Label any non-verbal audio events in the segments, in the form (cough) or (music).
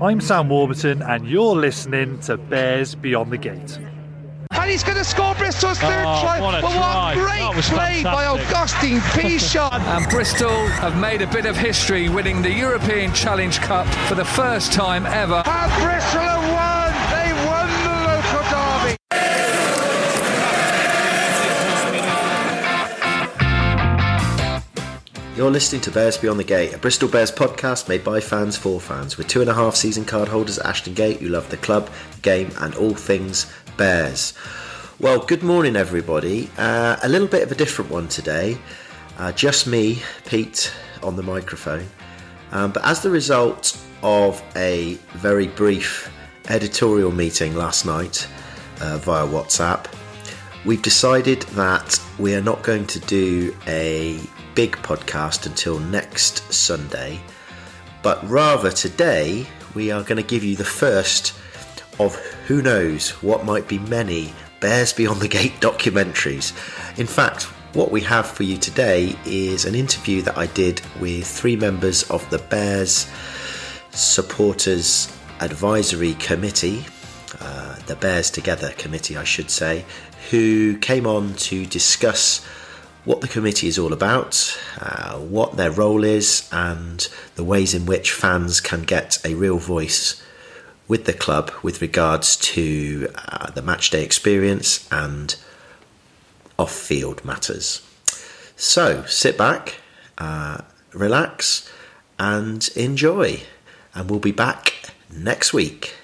I'm Sam Warburton, and you're listening to Bears Beyond the Gate. And he's going to score Bristol's third Oh, try. what a But what That great was play by. Augustine (laughs) Pichon. And Bristol have made a bit of history winning the European Challenge Cup for the first time ever. and Bristol have won. You're listening to Bears Beyond the Gate, a Bristol Bears podcast made by fans for fans, with two and a half season card holders at Ashton Gate who love the club, game, and all things Bears. Well, good morning, everybody. Uh, a little bit of a different one today. Uh, just me, Pete, on the microphone. Um, but as the result of a very brief editorial meeting last night uh, via WhatsApp, we've decided that we are not going to do a big podcast until next Sunday, but rather today we are going to give you the first of who knows what might be many Bears Beyond the Gate documentaries. In fact, what we have for you today is an interview that I did with three members of the Bears Supporters Advisory Committee, uh, the Bears Together Committee, I should say, who came on to discuss what the committee is all about, uh, what their role is, and the ways in which fans can get a real voice with the club with regards to uh, the matchday experience and off field matters. So sit back, uh, relax, and enjoy. And we'll be back next week.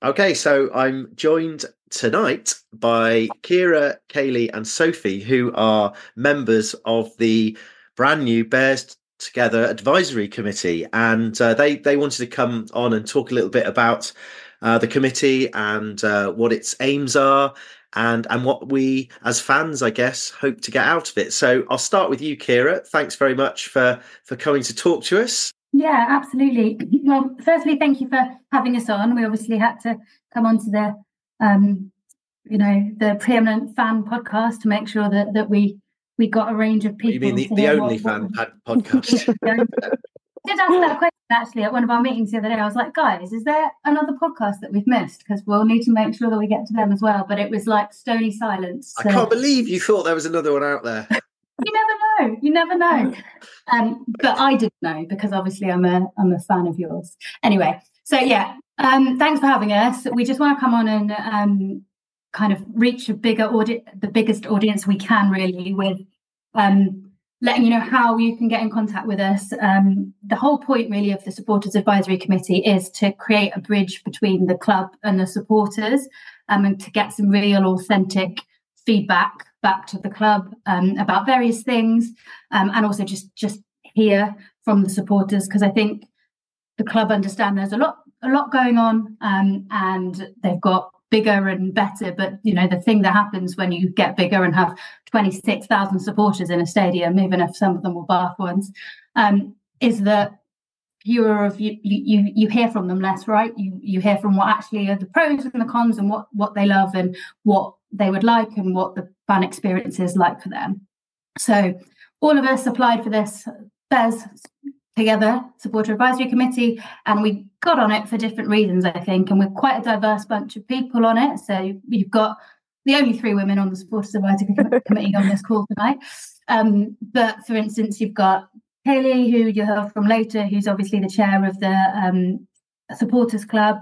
Okay, so I'm joined tonight by Kiera, Kaylee, and Sophie, who are members of the brand new Bears Together Advisory Committee, and uh, they they wanted to come on and talk a little bit about uh, the committee and uh, what its aims are, and and what we as fans, I guess, hope to get out of it. So I'll start with you, Kiera. Thanks very much for for coming to talk to us. Yeah, absolutely. Well, firstly, thank you for having us on. We obviously had to come onto the, um, you know, the preeminent fan podcast to make sure that that we we got a range of people. You mean the, the only what- fan what- podcast? (laughs) I did ask that question actually at one of our meetings the other day. I was like, guys, is there another podcast that we've missed? Because we'll need to make sure that we get to them as well. But it was like stony silence. I can't believe you thought there was another one out there. You never know. You never know. Um, but I didn't know because obviously I'm a I'm a fan of yours. Anyway, so yeah, um, thanks for having us. We just want to come on and um, kind of reach a bigger audience, the biggest audience we can really with um, letting you know how you can get in contact with us. Um, the whole point really of the supporters advisory committee is to create a bridge between the club and the supporters um, and to get some real authentic feedback back to the club um, about various things um, and also just just hear from the supporters because I think the club understand there's a lot a lot going on um, and they've got bigger and better but you know the thing that happens when you get bigger and have 26,000 supporters in a stadium even if some of them were Bath ones um, is that fewer of you, you you you hear from them less right? You you hear from what actually are the pros and the cons and what what they love and what they would like and what the fan experiences like for them. So all of us applied for this bears together supporter advisory committee and we got on it for different reasons i think and we're quite a diverse bunch of people on it. So you've got the only three women on the supporters advisory (laughs) committee on this call tonight. Um, but for instance you've got Haley, who you heard from later, who's obviously the chair of the um, supporters club.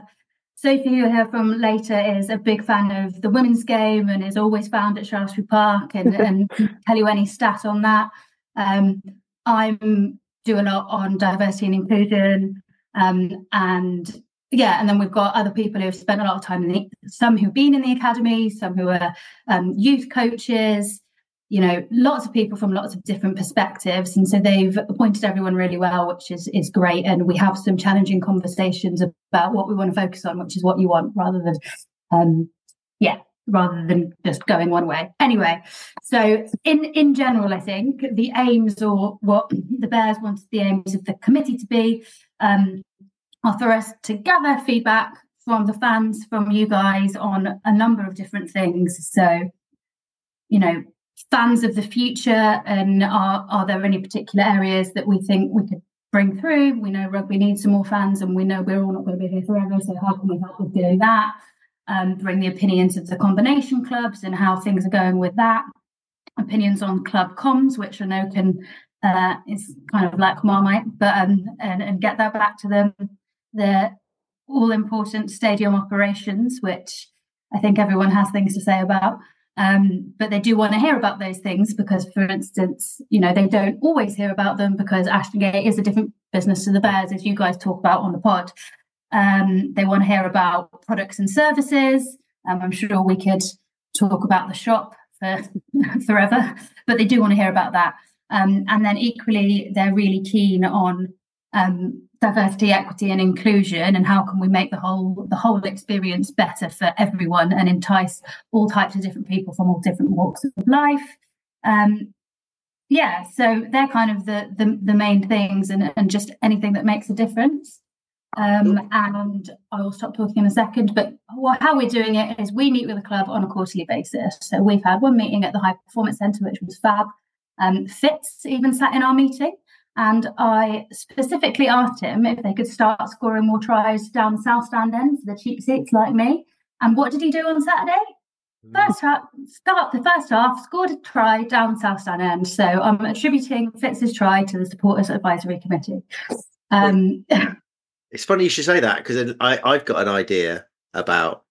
Sophie, who you hear from later, is a big fan of the women's game and is always found at Shaftesbury Park and, (laughs) and tell you any stat on that. Um, I'm do a lot on diversity and inclusion, um, and yeah, and then we've got other people who have spent a lot of time in the some who've been in the academy, some who are um, youth coaches, you know lots of people from lots of different perspectives. And so they've appointed everyone really well which is is great. And we have some challenging conversations about what we want to focus on which is what you want rather than um yeah rather than just going one way. Anyway so in in general i think the aims or what the bears wanted the aims of the committee to be um are for us to gather feedback from the fans from you guys on a number of different things. So you know fans of the future and are are there any particular areas that we think we could bring through. We know rugby needs some more fans, and we know we're all not going to be here forever. So how can we help with doing that? Um, bring the opinions of the combination clubs and how things are going with that. Opinions on club comms, which I know can uh, is kind of like Marmite, but um, and, and get that back to them. The all important stadium operations, which I think everyone has things to say about. Um, but they do want to hear about those things because, for instance, you know, they don't always hear about them because Ashton Gate is a different business to the Bears, as you guys talk about on the pod. Um, they want to hear about products and services. Um, I'm sure we could talk about the shop for (laughs) forever, but they do want to hear about that. Um, and then equally, they're really keen on um, diversity, equity, and inclusion, and how can we make the whole the whole experience better for everyone and entice all types of different people from all different walks of life. Um, yeah, so they're kind of the the, the main things, and, and just anything that makes a difference. Um, and I will stop talking in a second. But how we're doing it is we meet with the club on a quarterly basis. So we've had one meeting at the High Performance Centre, which was fab. Um, Fitz even sat in our meeting. And I specifically asked him if they could start scoring more tries down the south stand end for the cheap seats like me. And what did he do on Saturday? Hmm. First half, start the first half, scored a try down south stand end. So I'm attributing Fitz's try to the supporters advisory committee. Um, (laughs) it's funny you should say that because I've got an idea about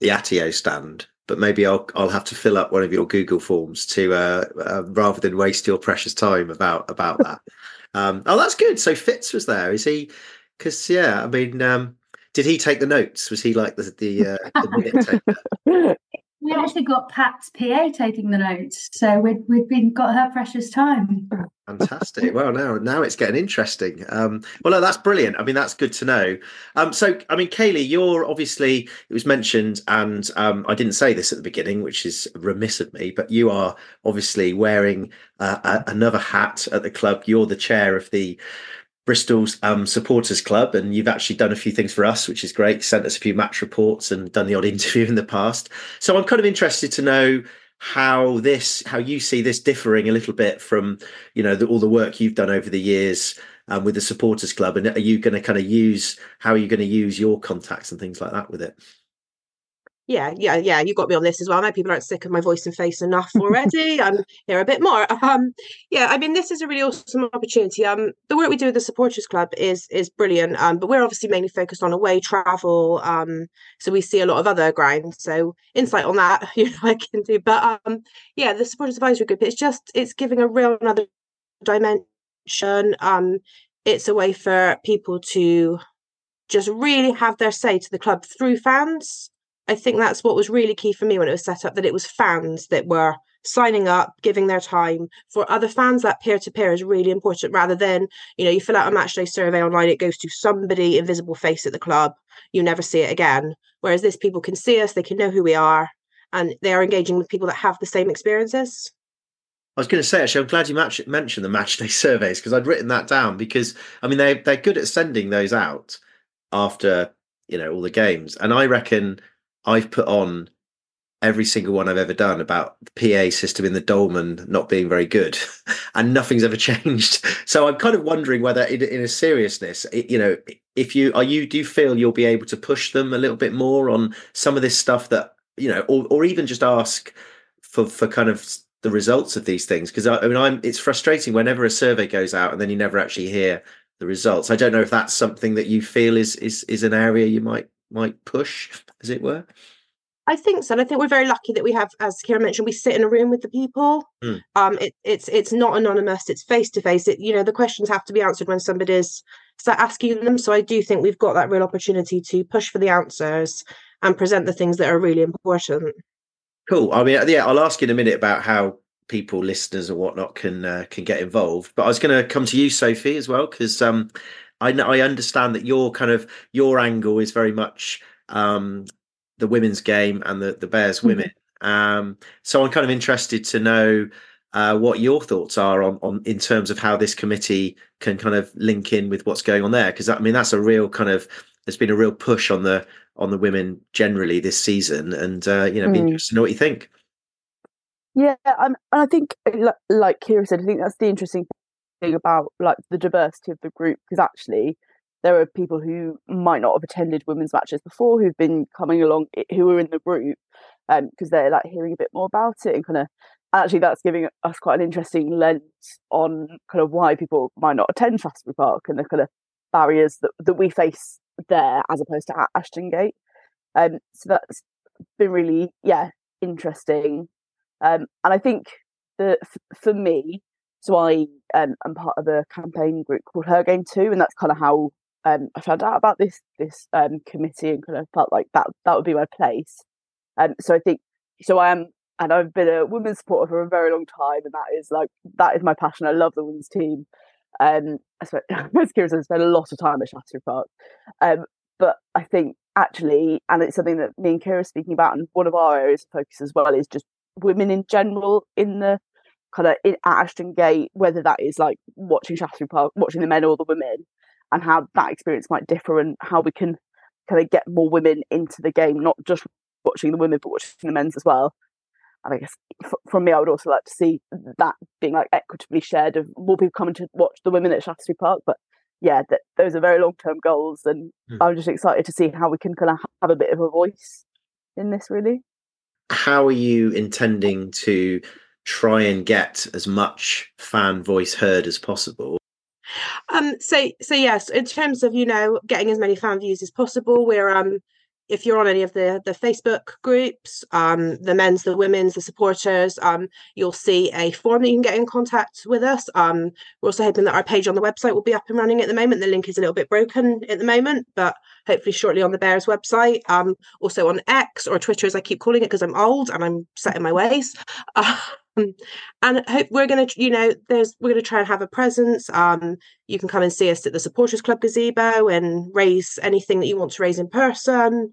the Atyeo stand but maybe I'll I'll have to fill up one of your Google forms to uh, uh, rather than waste your precious time about about that. (laughs) Um, oh, that's good. So Fitz was there. Is he? Because yeah, I mean, um, did he take the notes? Was he like the the, uh, the minute taker? (laughs) We actually got Pat's PA taking the notes, so we've we'd been got her precious time. Fantastic. Well, now now it's getting interesting. Um, well, no, that's brilliant. I mean, that's good to know. Um, so, I mean, Kaylee, you're obviously it was mentioned, and um, I didn't say this at the beginning, which is remiss of me, but you are obviously wearing uh, a, another hat at the club. You're the chair of the Bristol's um, supporters club, and you've actually done a few things for us, which is great. Sent us a few match reports and done the odd (laughs) interview in the past. So I'm kind of interested to know how this, how you see this differing a little bit from, you know, the, all the work you've done over the years um, with the supporters club, and are you going to kind of use how are you going to use your contacts and things like that with it? Yeah, yeah, yeah, you got me on this as well. I know people aren't sick of my voice and face enough already. I'm here a bit more. Um, yeah, I mean, this is a really awesome opportunity. Um, the work we do with the supporters club is is brilliant. Um, but we're obviously mainly focused on away travel. Um, so we see a lot of other grounds. So insight on that, (laughs) you know, I can do. But um, yeah, the supporters advisory group. It's just it's giving a real another dimension. Um, it's a way for people to just really have their say to the club through fans I think that's what was really key for me when it was set up that it was fans that were signing up, giving their time. For other fans, that peer to peer is really important rather than, you know, you fill out a matchday survey online, it goes to somebody invisible face at the club, you never see it again. Whereas this, people can see us, they can know who we are, and they are engaging with people that have the same experiences. I was going to say, actually, I'm glad you match, mentioned the matchday (laughs) surveys because I'd written that down because, I mean, they, they're good at sending those out after, you know, all the games. And I reckon I've put on every single one I've ever done about the PA system in the Dolman not being very good, (laughs) and nothing's ever (laughs) changed. So I'm kind of wondering whether, in, in a seriousness, it, you know, if you are you do you feel you'll be able to push them a little bit more on some of this stuff that you know, or or even just ask for for kind of the results of these things because I, I mean I'm it's frustrating whenever a survey goes out and then you never actually hear the results. I don't know if that's something that you feel is is is an area you might might push, as it were? I think so. And I think we're very lucky that we have, as Kiera mentioned, we sit in a room with the people. Mm. Um, it, it's it's not anonymous. It's face to face. It you know the questions have to be answered when somebody's start asking them. So I do think we've got that real opportunity to push for the answers and present the things that are really important. Cool. I mean, yeah, I'll ask you in a minute about how people, listeners, or whatnot can uh, can get involved. But I was going to come to you, Sophie, as well, because um, I I understand that your kind of your angle is very much um, the women's game and the the Bears mm-hmm. women. Mm-hmm. Um, so I'm kind of interested to know uh, what your thoughts are on on in terms of how this committee can kind of link in with what's going on there. Because I mean that's a real kind of there's been a real push on the on the women generally this season, and uh, you know, mm. be interested to know what you think. Yeah, um, I think, like Kiera said, I think that's the interesting about like the diversity of the group because actually there are people who might not have attended women's matches before who've been coming along who are in the group um because they're like hearing a bit more about it and kind of actually that's giving us quite an interesting lens on kind of why people might not attend Shaftesbury Park and the kind of barriers that, that we face there as opposed to at Ashton Gate. Um, so that's been really yeah interesting, um, and I think that f- for me, so I um, am part of a campaign group called Her Game Too, and that's kind of how um, I found out about this this um, committee and kind of felt like that that would be my place. Um, so I think so I am and I've been a women's supporter for a very long time, and that is like that is my passion. I love the women's team. Um, I spent, as Kiera I spent a lot of time at Shaftesbury Park. Um, but I think actually, and it's something that me and Kiera are speaking about, and one of our areas of focus as well is just women in general in the kind of in, at Ashton Gate, whether that is like watching Shaftesbury Park, watching the men or the women, and how that experience might differ, and how we can kind of get more women into the game, not just watching the women, but watching the men's as well. And I guess f- from me, I would also like to see that being like equitably shared of more people coming to watch the women at Shaftesbury Park. But yeah, that those are very long term goals, and mm. I'm just excited to see how we can kind of have a bit of a voice in this. Really, how are you intending to try and get as much fan voice heard as possible? Um, so so yes, in terms of you know getting as many fan views as possible, we're um if you're on any of the the Facebook groups, um, the men's, the women's, the supporters, um, you'll see a form that you can get in contact with us. Um, we're also hoping that our page on the website will be up and running at the moment. The link is a little bit broken at the moment, but hopefully shortly on the Bears website. Um, also on X or Twitter, as I keep calling it, because I'm old and I'm set in my ways. (laughs) Um, and hope we're going to, you know, there's we're going to try and have a presence. Um, you can come and see us at the Supporters Club gazebo and raise anything that you want to raise in person.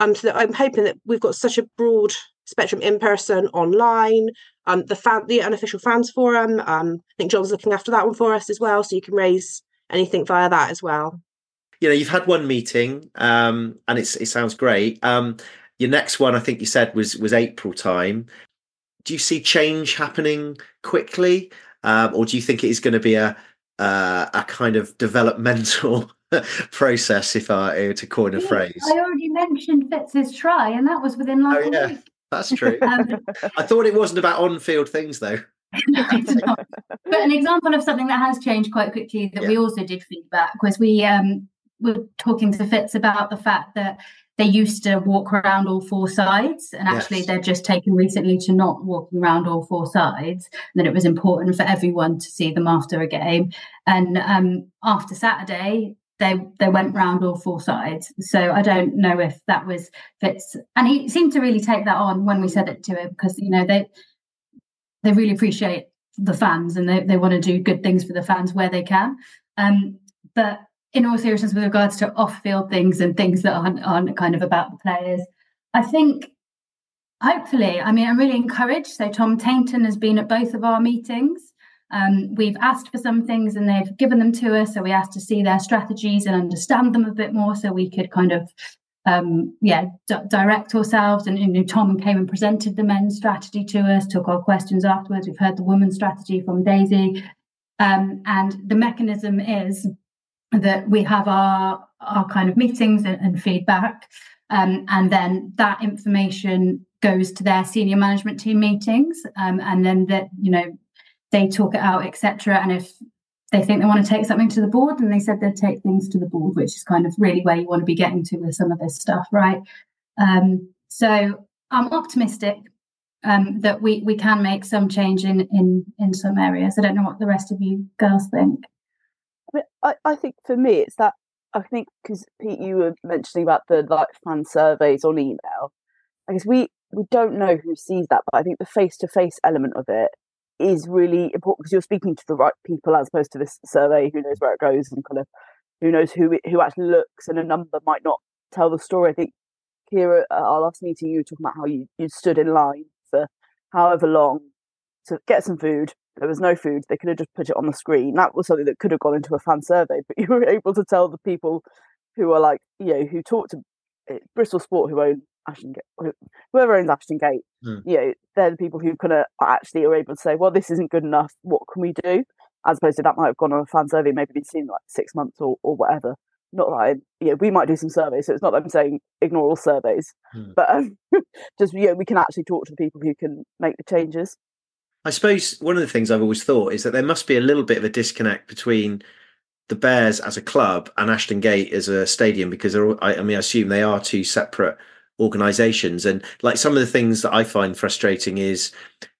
Um, so I'm hoping that we've got such a broad spectrum in person, online. Um, the fan, the unofficial fans forum. Um, I think John's looking after that one for us as well, so you can raise anything via that as well. You know, you've had one meeting, um, and it's it sounds great. Um, your next one, I think you said was was April time do you see change happening quickly, um, or do you think it is going to be a uh, a kind of developmental (laughs) process, if I were to coin a phrase? I already mentioned Fitz's try, and that was within like oh, yeah. Week. That's true. Um, (laughs) I thought it wasn't about on-field things, though. (laughs) but an example of something that has changed quite quickly that yeah. we also did feedback was we um, were talking to Fitz about the fact that they used to walk around all four sides and actually yes. they're just taken recently to not walking around all four sides and that it was important for everyone to see them after a game. And um, after saturday they they went round all four sides. So i don't know if that was Fitz and he seemed to really take that on when we said it to him because you know they they really appreciate the fans and they, they want to do good things for the fans where they can. Um, but in all seriousness, with regards to off-field things and things that aren't, aren't kind of about the players, I think hopefully, I mean, I'm really encouraged. So Tom Tainton has been at both of our meetings. Um, we've asked for some things and they've given them to us. So we asked to see their strategies and understand them a bit more, so we could kind of, um, yeah, d- direct ourselves. And you Tom came and presented the men's strategy to us, took our questions afterwards. We've heard the women's strategy from Daisy, um, and the mechanism is that we have our our kind of meetings and, and feedback. Um, and then that information goes to their senior management team meetings. Um, and then that you know they talk it out etc and if they think they want to take something to the board then they said they'd take things to the board which is kind of really where you want to be getting to with some of this stuff right? Um, so i'm optimistic um, that we we can make some change in in in some areas. I don't know what the rest of you girls think I, I think for me, it's that I think because Pete, you were mentioning about the like fan surveys on email. I guess we we don't know who sees that, but I think the face to face element of it is really important because you're speaking to the right people as opposed to this survey. Who knows where it goes and kind of who knows who who actually looks, and a number might not tell the story. I think Kiera, at our last meeting, you were talking about how you you stood in line for however long to get some food there was no food. They could have just put it on the screen. That was something that could have gone into a fan survey, but (laughs) you were able to tell the people who are like, you know, who talk to eh, Bristol Sport, who own Ashton Gate, whoever owns Ashton Gate, mm. you know, they're the people who kind of actually are able to say, well, this isn't good enough. What can we do? as opposed to that might have gone on a fan survey, maybe been seen like six months or, or whatever. Not that I, yeah, we might do some surveys, so it's not that I'm saying ignore all surveys, Hmm. but um, (laughs) just yeah, we can actually talk to the people who can make the changes. I suppose one of the things I've always thought is that there must be a little bit of a disconnect between the Bears as a club and Ashton Gate as a stadium because I, I mean, I assume they are two separate organisations. And like some of the things that I find frustrating is,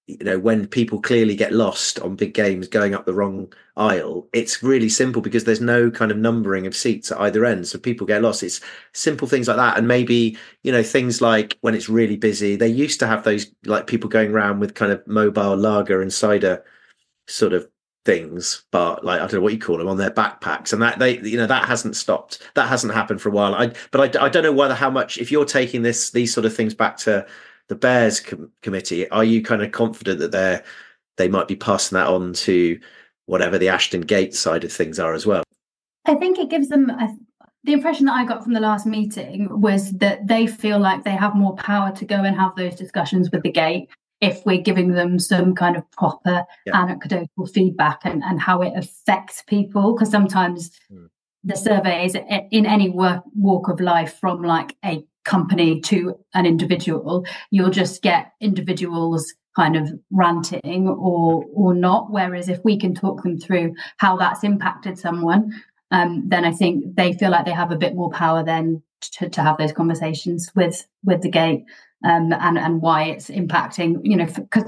you know, when people clearly get lost on big games going up the wrong aisle, it's really simple because there's no kind of numbering of seats at either end. So people get lost. It's simple things like that. And maybe, you know, things like when it's really busy, they used to have those like people going around with kind of mobile lager and cider sort of things, but like I don't know what you call them on their backpacks, and that they you know that hasn't stopped. That hasn't happened for a while. I but I, I don't know whether how much if you're taking this these sort of things back to the Bears com- committee, are you kind of confident that they're they might be passing that on to whatever the Ashton Gate side of things are as well? I think it gives them a, the impression that I got from the last meeting was that they feel like they have more power to go and have those discussions with the gate if we're giving them some kind of proper Yeah. anecdotal feedback and, and how it affects people. Because sometimes Hmm. the surveys in any work, walk of life, from like a company to an individual, you'll just get individuals kind of ranting or or not. Whereas if we can talk them through how that's impacted someone, um, then I think they feel like they have a bit more power then to, to have those conversations with with the gate um, and and why it's impacting. You know, because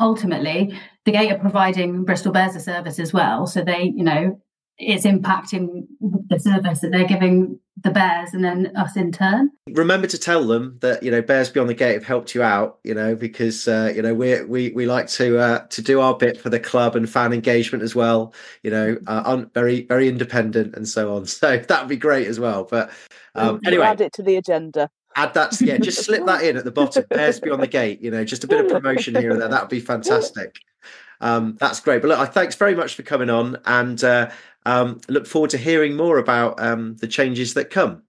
ultimately the gate are providing Bristol Bears a service as well, so they you know it's impacting the service that they're giving the Bears and then us in turn. Remember to tell them that you know Bears Beyond the Gate have helped you out, you know, because uh, you know we we we like to uh, to do our bit for the club and fan engagement as well. You know, uh, un- very very independent and so on. (laughs) So that would be great as well. But um, We'll anyway, add it to the agenda. add that to, yeah just slip that in at the bottom bears beyond the gate you know just a bit of (laughs) promotion here and there that would be fantastic um that's great. But look I thanks very much for coming on and uh um look forward to hearing more about um the changes that come